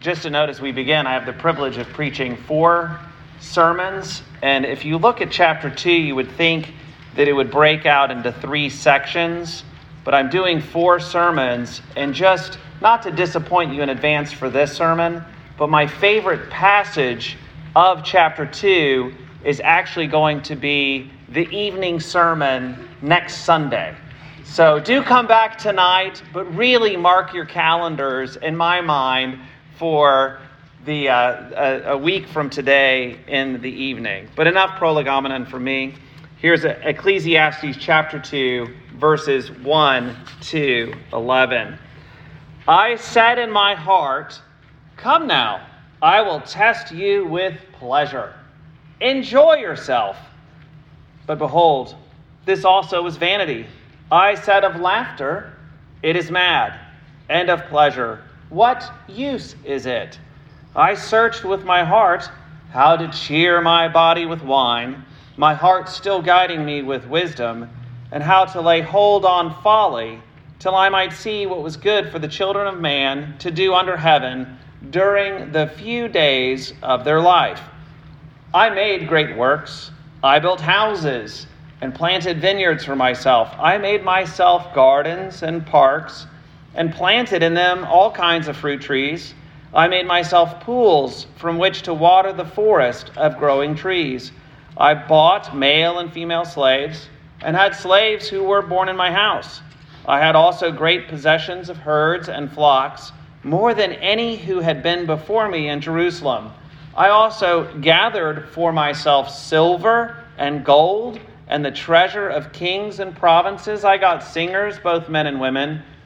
just to note as we begin, I have the privilege of preaching four sermons. And if you look at chapter 2, you would think that it would break out into three sections. But I'm doing four sermons, and just not to disappoint you in advance for this sermon, but my favorite passage of chapter 2 is actually going to be the evening sermon next Sunday. So do come back tonight, but really mark your calendars in my mind for the, uh, a, a, week from today in the evening. But enough prolegomena for me. Here's Ecclesiastes chapter 2, verses 1 to 11. I said in my heart, Come now, I will test you with pleasure. Enjoy yourself. But behold, this also is vanity. I said of laughter, It is mad, and of pleasure, what use is it? I searched with my heart how to cheer my body with wine, my heart still guiding me with wisdom, and how to lay hold on folly, till I might see what was good for the children of man to do under heaven during the few days of their life. I made great works. I built houses and planted vineyards for myself. I made myself gardens and parks and planted in them all kinds of fruit trees. I made myself pools from which to water the forest of growing trees. I bought male and female slaves and had slaves who were born in my house. I had also great possessions of herds and flocks, more than any who had been before me in Jerusalem. I also gathered for myself silver and gold and the treasure of kings and provinces. I got singers, both men and women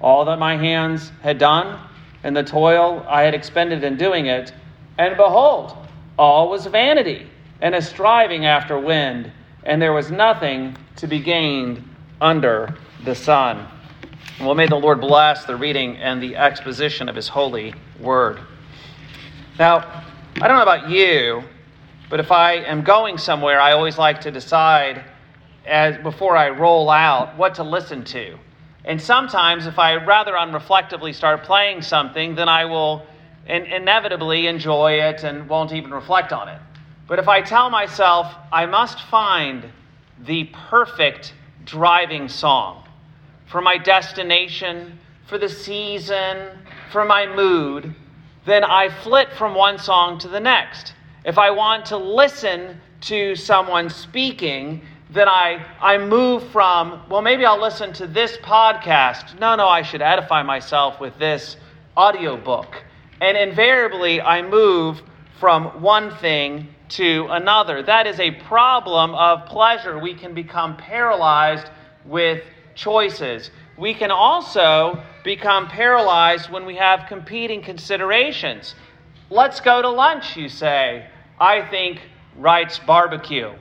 all that my hands had done, and the toil I had expended in doing it. And behold, all was vanity and a striving after wind, and there was nothing to be gained under the sun. Well, may the Lord bless the reading and the exposition of His holy word. Now, I don't know about you, but if I am going somewhere, I always like to decide as before I roll out what to listen to. And sometimes, if I rather unreflectively start playing something, then I will in- inevitably enjoy it and won't even reflect on it. But if I tell myself I must find the perfect driving song for my destination, for the season, for my mood, then I flit from one song to the next. If I want to listen to someone speaking, then I, I move from, well, maybe I'll listen to this podcast. No, no, I should edify myself with this audiobook. And invariably, I move from one thing to another. That is a problem of pleasure. We can become paralyzed with choices. We can also become paralyzed when we have competing considerations. Let's go to lunch, you say. I think Wright's barbecue.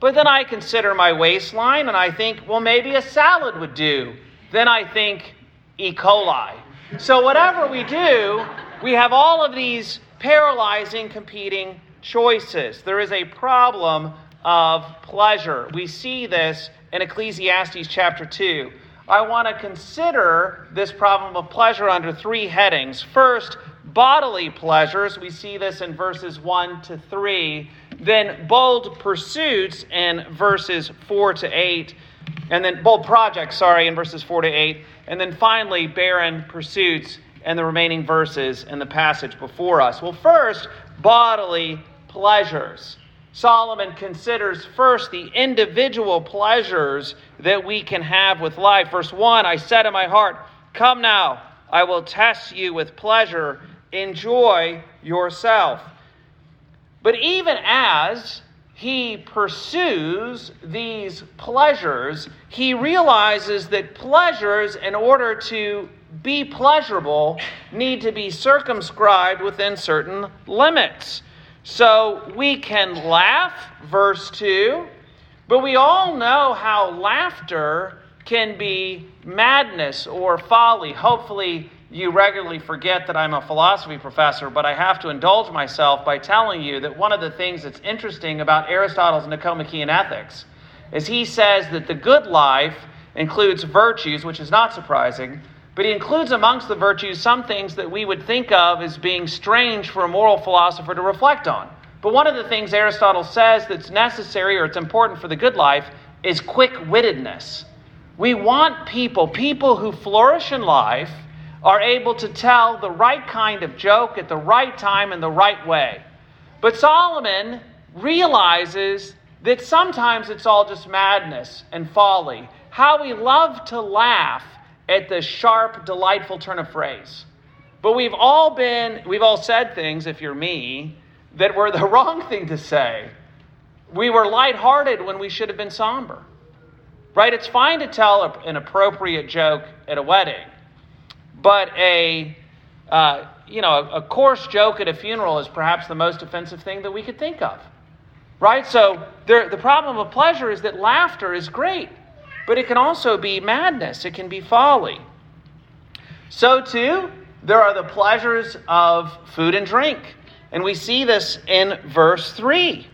But then I consider my waistline and I think, well, maybe a salad would do. Then I think E. coli. So, whatever we do, we have all of these paralyzing competing choices. There is a problem of pleasure. We see this in Ecclesiastes chapter 2. I want to consider this problem of pleasure under three headings. First, bodily pleasures. We see this in verses 1 to 3 then bold pursuits in verses 4 to 8, and then bold projects, sorry, in verses 4 to 8, and then finally barren pursuits in the remaining verses in the passage before us. Well, first, bodily pleasures. Solomon considers first the individual pleasures that we can have with life. Verse 1 I said in my heart, Come now, I will test you with pleasure. Enjoy yourself. But even as he pursues these pleasures, he realizes that pleasures, in order to be pleasurable need to be circumscribed within certain limits. So we can laugh, verse 2, but we all know how laughter can be madness or folly. Hopefully, you regularly forget that I'm a philosophy professor, but I have to indulge myself by telling you that one of the things that's interesting about Aristotle's Nicomachean Ethics is he says that the good life includes virtues, which is not surprising, but he includes amongst the virtues some things that we would think of as being strange for a moral philosopher to reflect on. But one of the things Aristotle says that's necessary or it's important for the good life is quick wittedness. We want people, people who flourish in life, are able to tell the right kind of joke at the right time in the right way. But Solomon realizes that sometimes it's all just madness and folly. How we love to laugh at the sharp, delightful turn of phrase. But we've all been, we've all said things, if you're me, that were the wrong thing to say. We were lighthearted when we should have been somber. Right? It's fine to tell an appropriate joke at a wedding, but a uh, you know a, a coarse joke at a funeral is perhaps the most offensive thing that we could think of. Right? So there, the problem of pleasure is that laughter is great, but it can also be madness. It can be folly. So too, there are the pleasures of food and drink. And we see this in verse 3.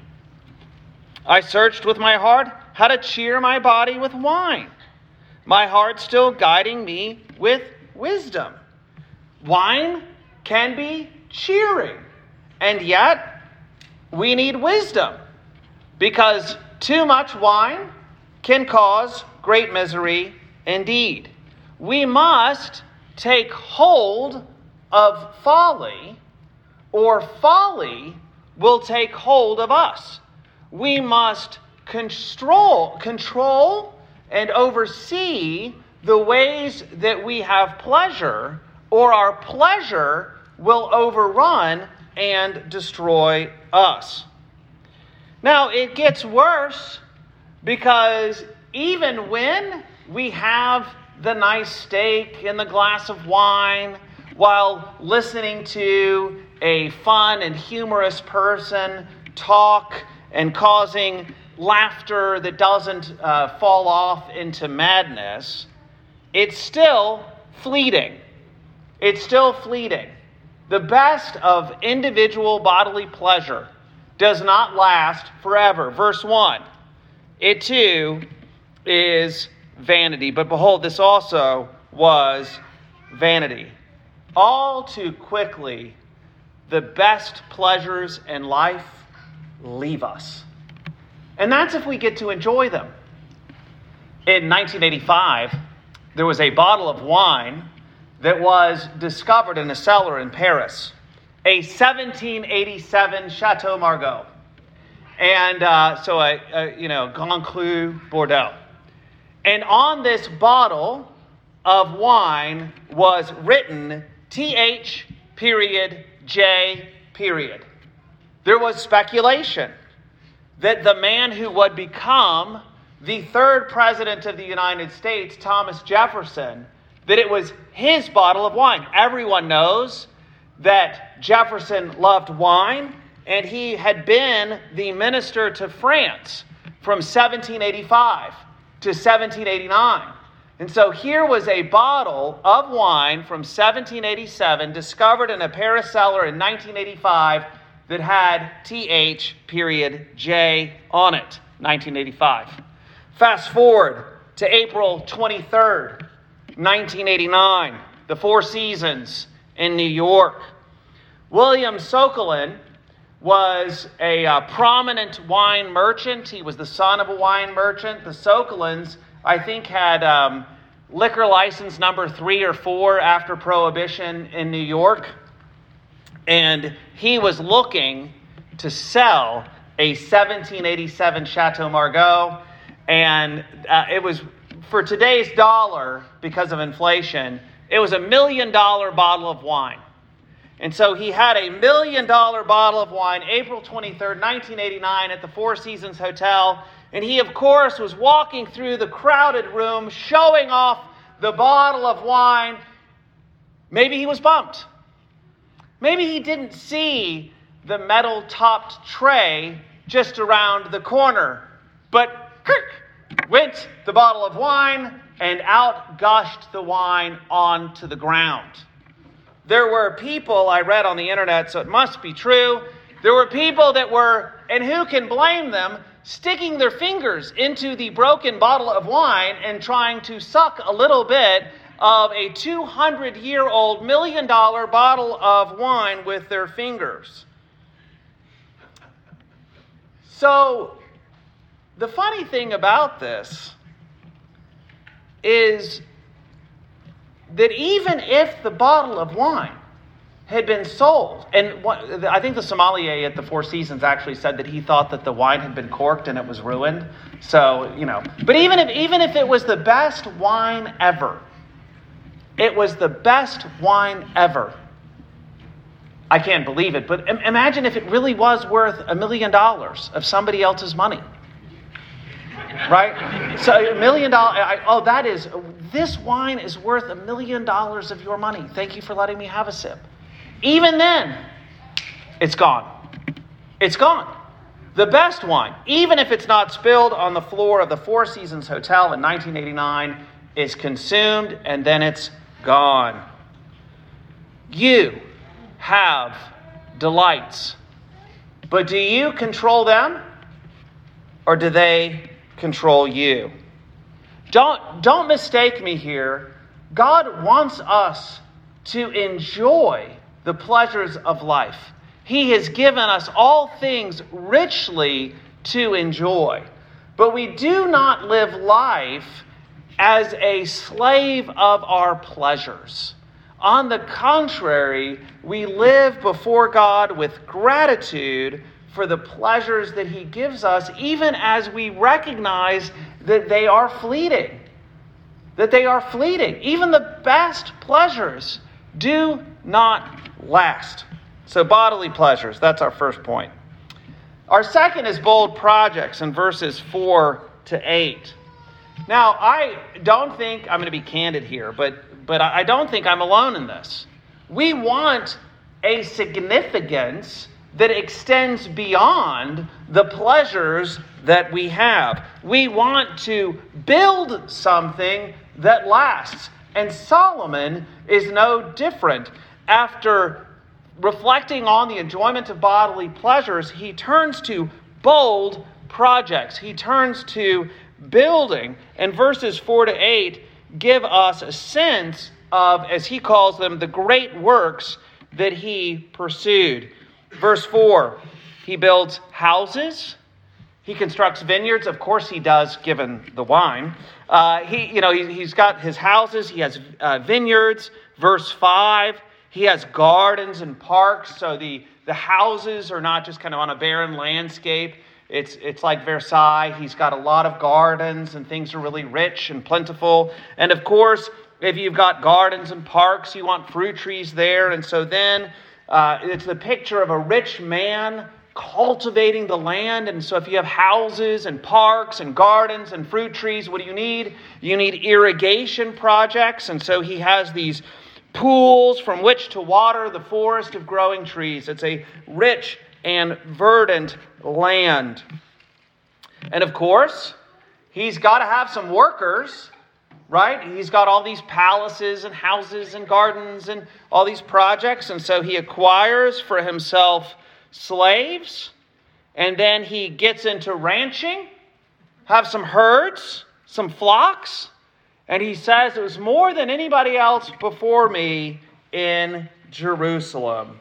I searched with my heart how to cheer my body with wine, my heart still guiding me with wisdom. Wine can be cheering, and yet we need wisdom because too much wine can cause great misery indeed. We must take hold of folly or folly will take hold of us. We must control, control and oversee the ways that we have pleasure, or our pleasure will overrun and destroy us. Now, it gets worse because even when we have the nice steak and the glass of wine while listening to a fun and humorous person talk and causing laughter that doesn't uh, fall off into madness, it's still fleeting. It's still fleeting. The best of individual bodily pleasure does not last forever. Verse 1 It too is vanity. But behold, this also was vanity. All too quickly, the best pleasures in life leave us. And that's if we get to enjoy them. In 1985, there was a bottle of wine that was discovered in a cellar in Paris, a 1787 Chateau Margaux. And uh, so, a, a, you know, Grand Cru Bordeaux. And on this bottle of wine was written TH period J period. There was speculation that the man who would become the third president of the United States, Thomas Jefferson, that it was his bottle of wine. Everyone knows that Jefferson loved wine, and he had been the minister to France from 1785 to 1789. And so here was a bottle of wine from 1787 discovered in a Paris cellar in 1985 that had TH period J on it, 1985. Fast forward to April 23rd, 1989, the Four Seasons in New York. William Sokolin was a uh, prominent wine merchant. He was the son of a wine merchant. The Sokolins, I think, had um, liquor license number three or four after Prohibition in New York and he was looking to sell a 1787 Chateau Margaux, and uh, it was for today's dollar because of inflation. It was a million dollar bottle of wine. And so he had a million dollar bottle of wine April 23rd, 1989, at the Four Seasons Hotel. And he, of course, was walking through the crowded room, showing off the bottle of wine Maybe he was bumped. Maybe he didn't see the metal topped tray just around the corner, but went the bottle of wine and out gushed the wine onto the ground. There were people I read on the internet, so it must be true. There were people that were, and who can blame them, sticking their fingers into the broken bottle of wine and trying to suck a little bit of a 200 year old million dollar bottle of wine with their fingers. So, the funny thing about this is that even if the bottle of wine had been sold, and I think the sommelier at the Four Seasons actually said that he thought that the wine had been corked and it was ruined. So you know, but even if even if it was the best wine ever, it was the best wine ever. I can't believe it, but imagine if it really was worth a million dollars of somebody else's money. Right? So a million dollars, oh, that is, this wine is worth a million dollars of your money. Thank you for letting me have a sip. Even then, it's gone. It's gone. The best wine, even if it's not spilled on the floor of the Four Seasons Hotel in 1989, is consumed and then it's gone. You have delights, but do you control them or do they control you? Don't, don't mistake me here. God wants us to enjoy the pleasures of life. He has given us all things richly to enjoy. But we do not live life as a slave of our pleasures. On the contrary, we live before God with gratitude for the pleasures that He gives us, even as we recognize that they are fleeting. That they are fleeting. Even the best pleasures do not last. So, bodily pleasures, that's our first point. Our second is bold projects in verses 4 to 8. Now, I don't think, I'm going to be candid here, but, but I don't think I'm alone in this. We want a significance that extends beyond the pleasures that we have. We want to build something that lasts. And Solomon is no different. After reflecting on the enjoyment of bodily pleasures, he turns to bold projects. He turns to building. And verses 4 to 8 give us a sense of, as he calls them, the great works that he pursued. Verse 4 he builds houses. He constructs vineyards. Of course, he does, given the wine. Uh, he, you know, he, has got his houses. He has uh, vineyards. Verse five, he has gardens and parks. So the the houses are not just kind of on a barren landscape. It's, it's like Versailles. He's got a lot of gardens, and things are really rich and plentiful. And of course, if you've got gardens and parks, you want fruit trees there. And so then uh, it's the picture of a rich man cultivating the land. And so if you have houses and parks and gardens and fruit trees, what do you need? You need irrigation projects. And so he has these pools from which to water the forest of growing trees. It's a rich and verdant land. And of course, he's got to have some workers, right? He's got all these palaces and houses and gardens and all these projects. And so he acquires for himself slaves. And then he gets into ranching, have some herds, some flocks. And he says, It was more than anybody else before me in Jerusalem.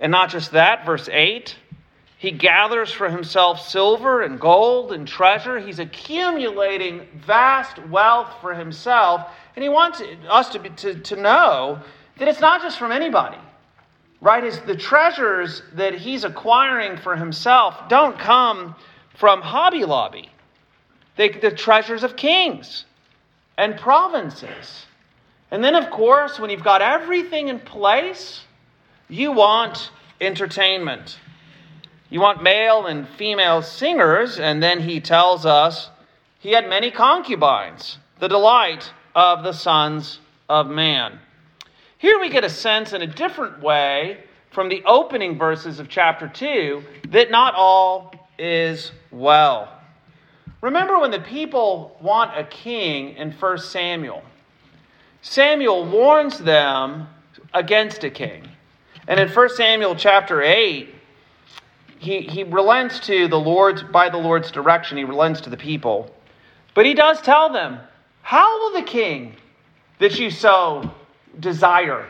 And not just that, verse 8 he gathers for himself silver and gold and treasure. He's accumulating vast wealth for himself. And he wants us to, be, to, to know that it's not just from anybody, right? Is the treasures that he's acquiring for himself don't come from Hobby Lobby. They, the treasures of kings and provinces. And then, of course, when you've got everything in place, you want entertainment. You want male and female singers, and then he tells us he had many concubines, the delight of the sons of man. Here we get a sense in a different way from the opening verses of chapter 2 that not all is well. Remember when the people want a king in 1 Samuel? Samuel warns them against a king. And in 1 Samuel chapter 8, he, he relents to the Lord's by the Lord's direction, he relents to the people. But he does tell them, How will the king that you so desire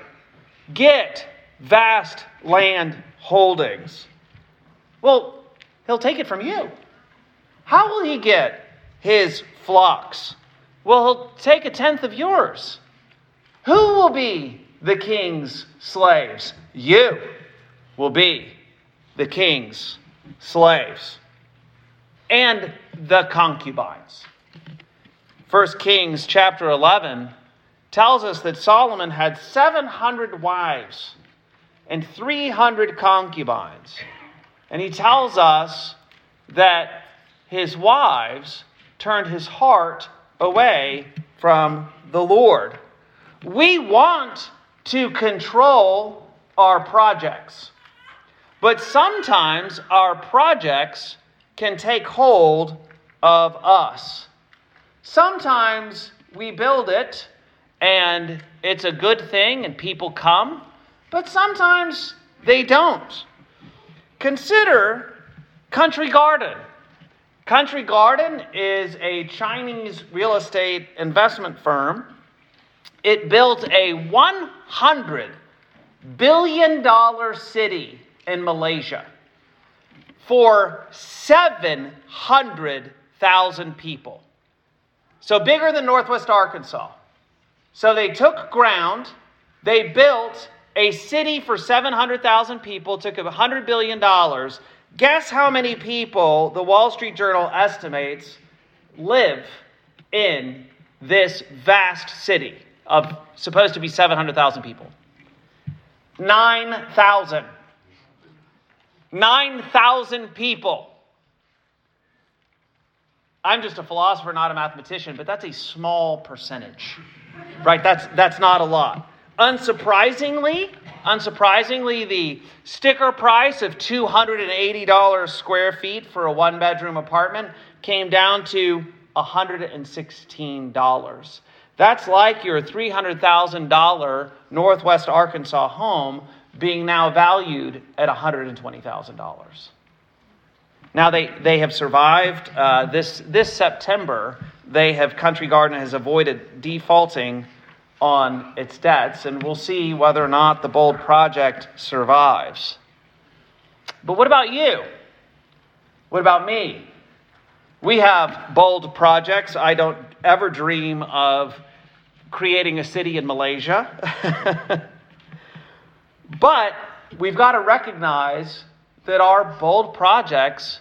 get vast land holdings? Well, he'll take it from you. How will he get his flocks? Well, he'll take a tenth of yours. Who will be the king's slaves? You will be the king's slaves and the concubines. 1 Kings chapter 11 tells us that Solomon had 700 wives and 300 concubines. And he tells us that his wives turned his heart away from the Lord. We want to control our projects, but sometimes our projects can take hold of us. Sometimes we build it and it's a good thing and people come, but sometimes they don't. Consider Country Garden. Country Garden is a Chinese real estate investment firm it built a $100 billion city in Malaysia for 700,000 people. So bigger than Northwest Arkansas. So they took ground, they built a city for 700,000 people, took $100 billion. Guess how many people the Wall Street Journal estimates live in this vast city? of supposed to be 700,000 people. 9,000. 9,000 people. I'm just a philosopher, not a mathematician, but that's a small percentage. Right? That's that's not a lot. Unsurprisingly, unsurprisingly, the sticker price of $280 square feet for a one bedroom apartment came down to $116. That's like your $300,000 Northwest Arkansas home being now valued at $120,000. Now they, they have survived. Uh, this, this September, they have Country Garden has avoided defaulting on its debts, and we'll see whether or not the bold project survives. But what about you? What about me? We have bold projects. I don't ever dream of creating a city in Malaysia. but we've got to recognize that our bold projects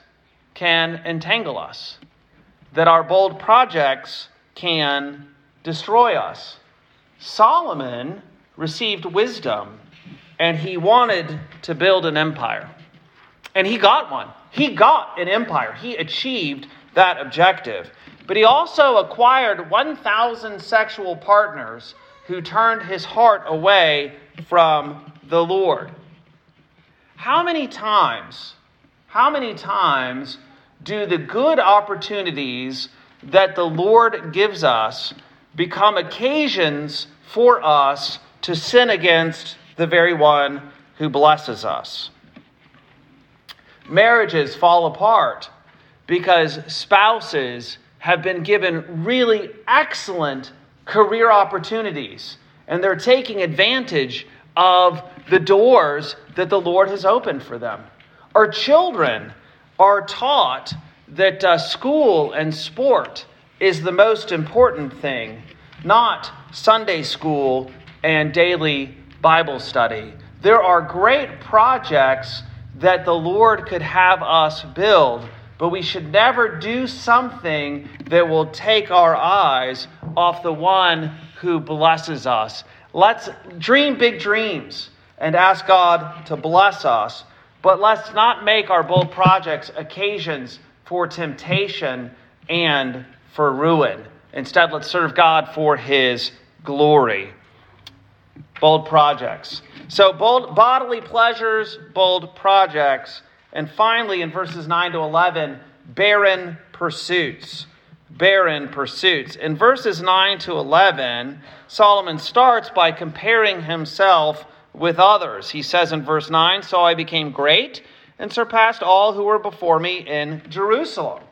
can entangle us, that our bold projects can destroy us. Solomon received wisdom and he wanted to build an empire. And he got one. He got an empire. He achieved that objective. But he also acquired 1,000 sexual partners who turned his heart away from the Lord. How many times, how many times do the good opportunities that the Lord gives us become occasions for us to sin against the very one who blesses us? Marriages fall apart because spouses have been given really excellent career opportunities, and they're taking advantage of the doors that the Lord has opened for them. Our children are taught that uh, school and sport is the most important thing, not Sunday school and daily Bible study. There are great projects that the Lord could have us build but we should never do something that will take our eyes off the one who blesses us. Let's dream big dreams and ask God to bless us, but let's not make our bold projects occasions for temptation and for ruin. Instead, let's serve God for his glory. bold projects. So, bold, bodily pleasures, bold projects. And finally, in verses 9 to 11, barren pursuits. Barren pursuits. In verses 9 to 11, Solomon starts by comparing himself with others. He says in verse 9, So I became great and surpassed all who were before me in Jerusalem.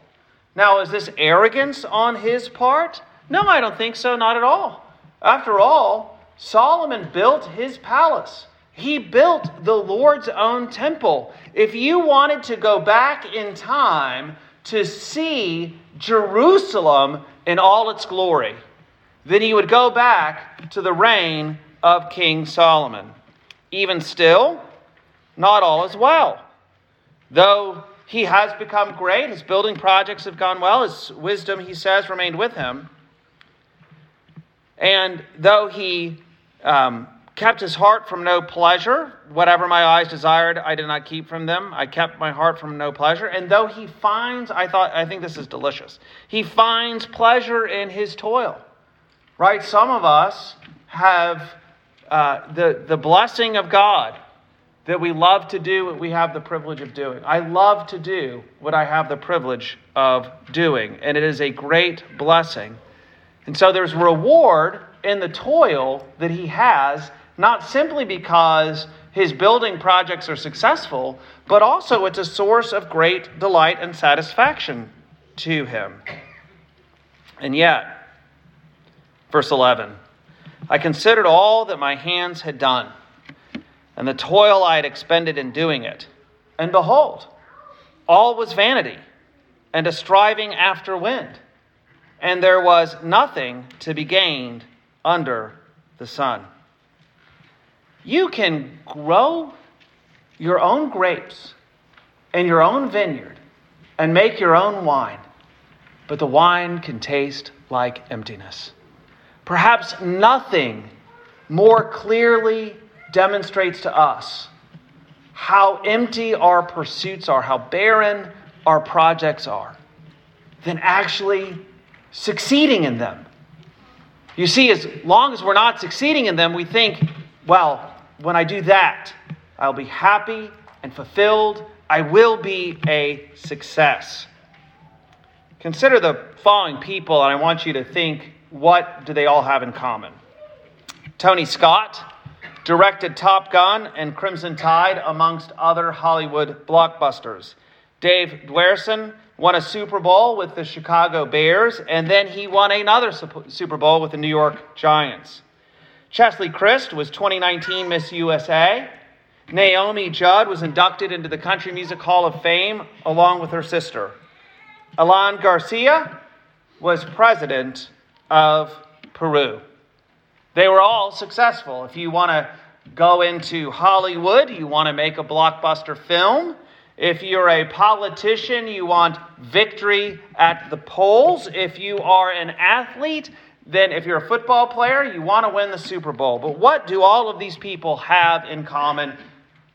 Now, is this arrogance on his part? No, I don't think so, not at all. After all, Solomon built his palace. He built the Lord's own temple. If you wanted to go back in time to see Jerusalem in all its glory, then you would go back to the reign of King Solomon. Even still, not all is well. Though he has become great, his building projects have gone well, his wisdom, he says, remained with him. And though he um, kept his heart from no pleasure, whatever my eyes desired, I did not keep from them. I kept my heart from no pleasure. And though he finds, I thought, I think this is delicious. He finds pleasure in his toil. Right? Some of us have uh, the, the blessing of God that we love to do what we have the privilege of doing. I love to do what I have the privilege of doing, and it is a great blessing. And so there's reward in the toil that he has, not simply because his building projects are successful, but also it's a source of great delight and satisfaction to him. And yet, verse 11 I considered all that my hands had done, and the toil I had expended in doing it. And behold, all was vanity and a striving after wind, and there was nothing to be gained under the sun. You can grow your own grapes in your own vineyard and make your own wine, but the wine can taste like emptiness. Perhaps nothing more clearly demonstrates to us how empty our pursuits are, how barren our projects are, than actually succeeding in them. You see, as long as we're not succeeding in them, we think, well, when I do that, I'll be happy and fulfilled. I will be a success. Consider the following people, and I want you to think what do they all have in common? Tony Scott directed Top Gun and Crimson Tide, amongst other Hollywood blockbusters. Dave Duerson won a Super Bowl with the Chicago Bears, and then he won another Super Bowl with the New York Giants. Cheslie Kryst was 2019 Miss USA. Naomi Judd was inducted into the Country Music Hall of Fame along with her sister. Alan Garcia was president of Peru. They were all successful. If you want to go into Hollywood, you want to make a blockbuster film, if you're a politician, you want victory at the polls. If you are an athlete, then if you're a football player, you want to win the Super Bowl. But what do all of these people have in common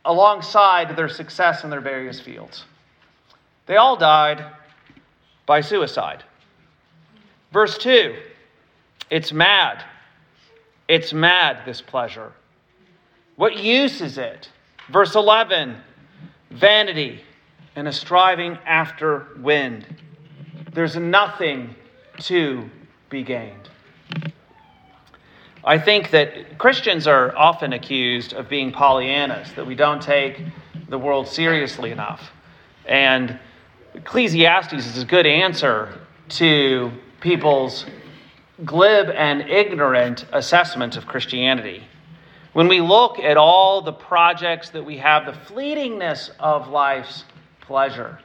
alongside their success in their various fields? They all died by suicide. Verse 2 it's mad. It's mad, this pleasure. What use is it? Verse 11 vanity, and a striving after wind. There's nothing to be gained. I think that Christians are often accused of being Pollyannas, that we don't take the world seriously enough. And Ecclesiastes is a good answer to people's glib and ignorant assessment of Christianity. When we look at all the projects that we have, the fleetingness of life's pleasure,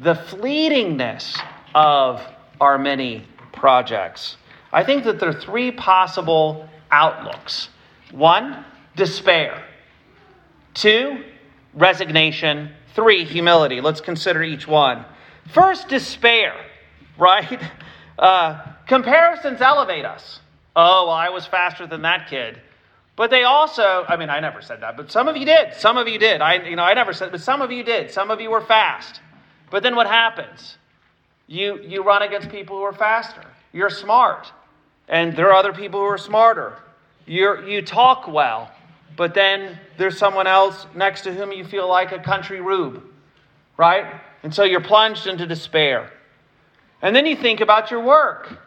the fleetingness of our many projects, I think that there are three possible outlooks. One, despair. Two, resignation. Three, humility. Let's consider each one. First, despair, right? Uh, comparisons elevate us. Oh, well, I was faster than that kid. But they also, I mean, I never said that, but some of you did. Some of you did. I, you know, I never said, but some of you did. Some of you were fast. But then what happens? You, you run against people who are faster. You're smart. And there are other people who are smarter. you you talk well, but then there's someone else next to whom you feel like a country rube, right? And so you're plunged into despair. And then you think about your work.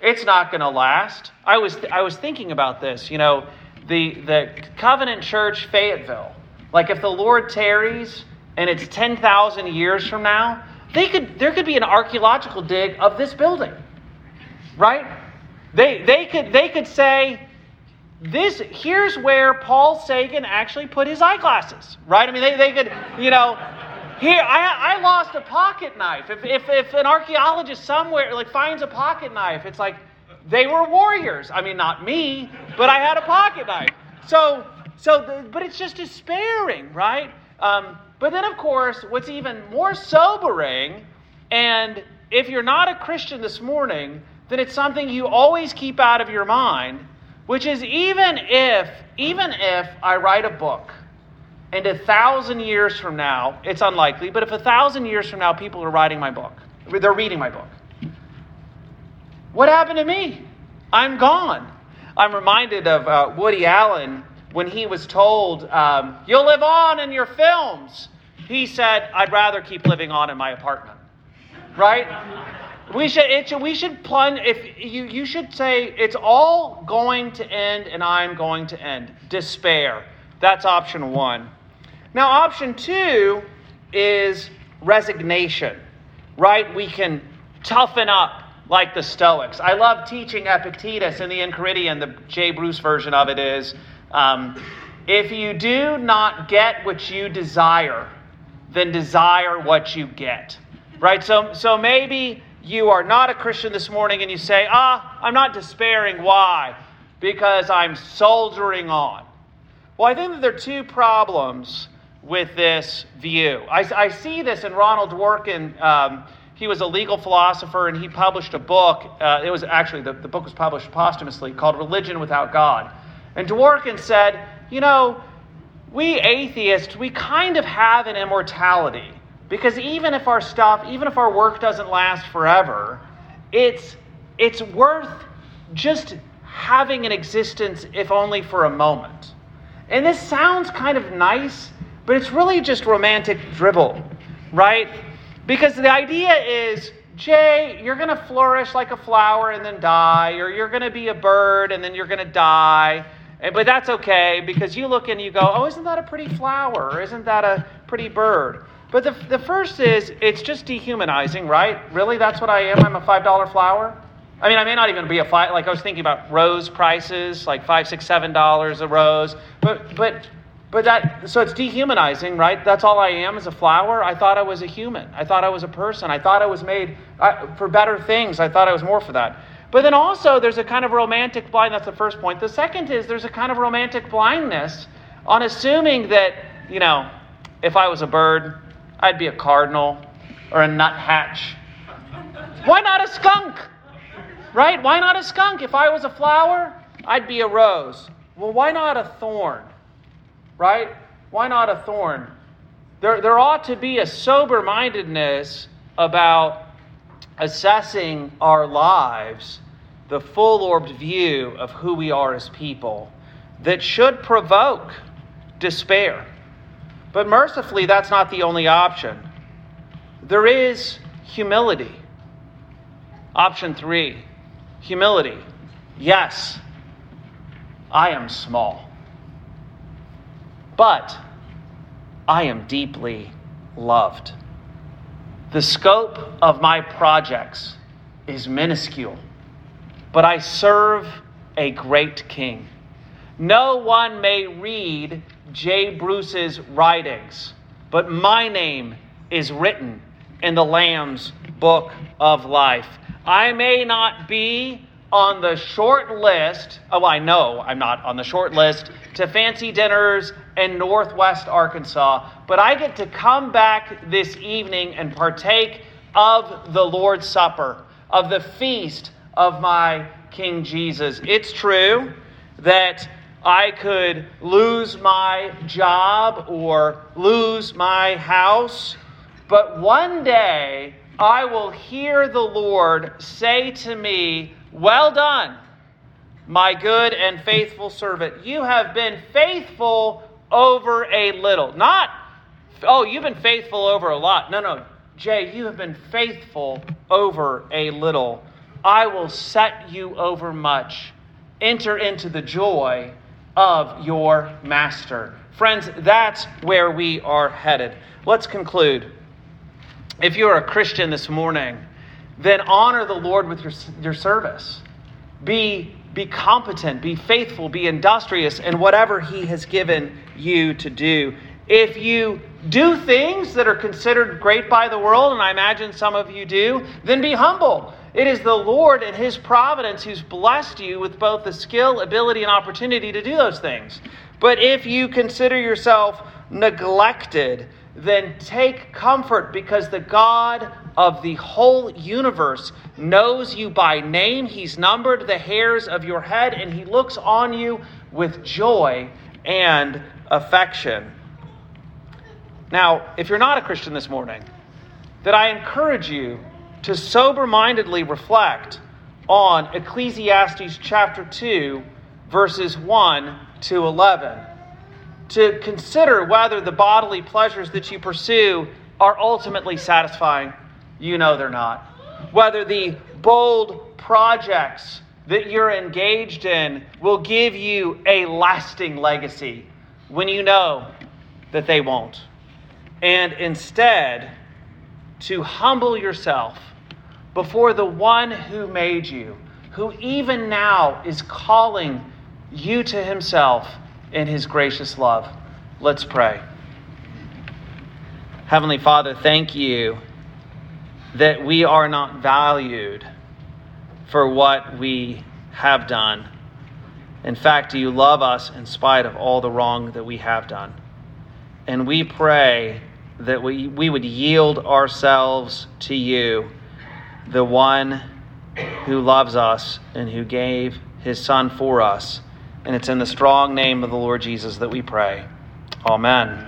It's not going to last. I was, I was thinking about this. You know, the, the Covenant Church Fayetteville, like if the Lord tarries and it's 10,000 years from now, they could, there could be an archaeological dig of this building, right? They, they, could, they could say, this here's where Paul Sagan actually put his eyeglasses, right? I mean, they, they could, you know, here I, I lost a pocket knife. If, if, if an archaeologist somewhere like finds a pocket knife, it's like they were warriors. I mean, not me, but I had a pocket knife. So, so, the, but it's just despairing, right? Um, but then, of course, what's even more sobering, and if you're not a Christian this morning, then it's something you always keep out of your mind which is even if, even if I write a book and a thousand years from now, it's unlikely, but if a thousand years from now people are writing my book, they're reading my book, what happened to me? I'm gone. I'm reminded of uh, Woody Allen when he was told, um, You'll live on in your films. He said, I'd rather keep living on in my apartment. Right? We should, it, should, we should plunge, if you, you should say, it's all going to end and I'm going to end. Despair. That's option one. Now, option two is resignation, right? We can toughen up like the Stoics. I love teaching Epictetus in the Enchiridion. The J. Bruce version of it is um, if you do not get what you desire, then desire what you get. Right? So, so maybe you are not a Christian this morning and you say, ah, I'm not despairing. Why? Because I'm soldiering on. Well, I think that there are two problems with this view. I, I see this in Ronald Dworkin. Um, he was a legal philosopher and he published a book. Uh, it was actually, the, the book was published posthumously called Religion Without God. And Dworkin said, you know, we atheists, we kind of have an immortality. Because even if our stuff, even if our work doesn't last forever, it's, it's worth just having an existence, if only for a moment. And this sounds kind of nice, but it's really just romantic dribble, right? Because the idea is Jay, you're going to flourish like a flower and then die, or you're going to be a bird and then you're going to die. Eh, but that's okay because you look and you go, oh, isn't that a pretty flower? Isn't that a pretty bird? But the, the first is it's just dehumanizing, right? Really? That's what I am? I'm a $5 flower? I mean, I may not even be a five, like I was thinking about rose prices, like five, six, seven dollars a rose. But, but, but that, so it's dehumanizing, right? That's all I am is a flower. I thought I was a human. I thought I was a person. I thought I was made for better things. I thought I was more for that. But then also, there's a kind of romantic blind. That's the first point. The second is there's a kind of romantic blindness on assuming that, you know, if I was a bird, I'd be a cardinal or a nuthatch. Why not a skunk? Right? Why not a skunk? If I was a flower, I'd be a rose. Well, why not a thorn? Right? Why not a thorn? There, there ought to be a sober mindedness about assessing our lives, the full orbed view of who we are as people, that should provoke despair. But mercifully, that's not the only option. There is humility. Option three humility. Yes, I am small, but I am deeply loved. The scope of my projects is minuscule, but I serve a great king. No one may read J. Bruce's writings, but my name is written in the Lamb's book of life. I may not be on the short list. Oh, I know I'm not on the short list to fancy dinners in Northwest Arkansas, but I get to come back this evening and partake of the Lord's Supper, of the feast of my King Jesus. It's true that I could lose my job or lose my house, but one day I will hear the Lord say to me, Well done, my good and faithful servant. You have been faithful over a little. Not, oh, you've been faithful over a lot. No, no. Jay, you have been faithful over a little. I will set you over much. Enter into the joy of your master. Friends, that's where we are headed. Let's conclude. If you're a Christian this morning, then honor the Lord with your, your service. Be, be competent, be faithful, be industrious in whatever He has given you to do. If you do things that are considered great by the world, and I imagine some of you do, then be humble. It is the Lord and His providence who's blessed you with both the skill, ability, and opportunity to do those things. But if you consider yourself neglected, then take comfort because the God of the whole universe knows you by name. He's numbered the hairs of your head, and He looks on you with joy and affection. Now, if you're not a Christian this morning, that I encourage you to sober mindedly reflect on Ecclesiastes chapter 2, verses 1 to 11 to consider whether the bodily pleasures that you pursue are ultimately satisfying. You know they're not. Whether the bold projects that you're engaged in will give you a lasting legacy when you know that they won't. And instead, to humble yourself before the one who made you, who even now is calling you to himself in his gracious love. Let's pray. Heavenly Father, thank you that we are not valued for what we have done. In fact, you love us in spite of all the wrong that we have done. And we pray that we, we would yield ourselves to you, the one who loves us and who gave his Son for us and it's in the strong name of the Lord Jesus that we pray. Amen.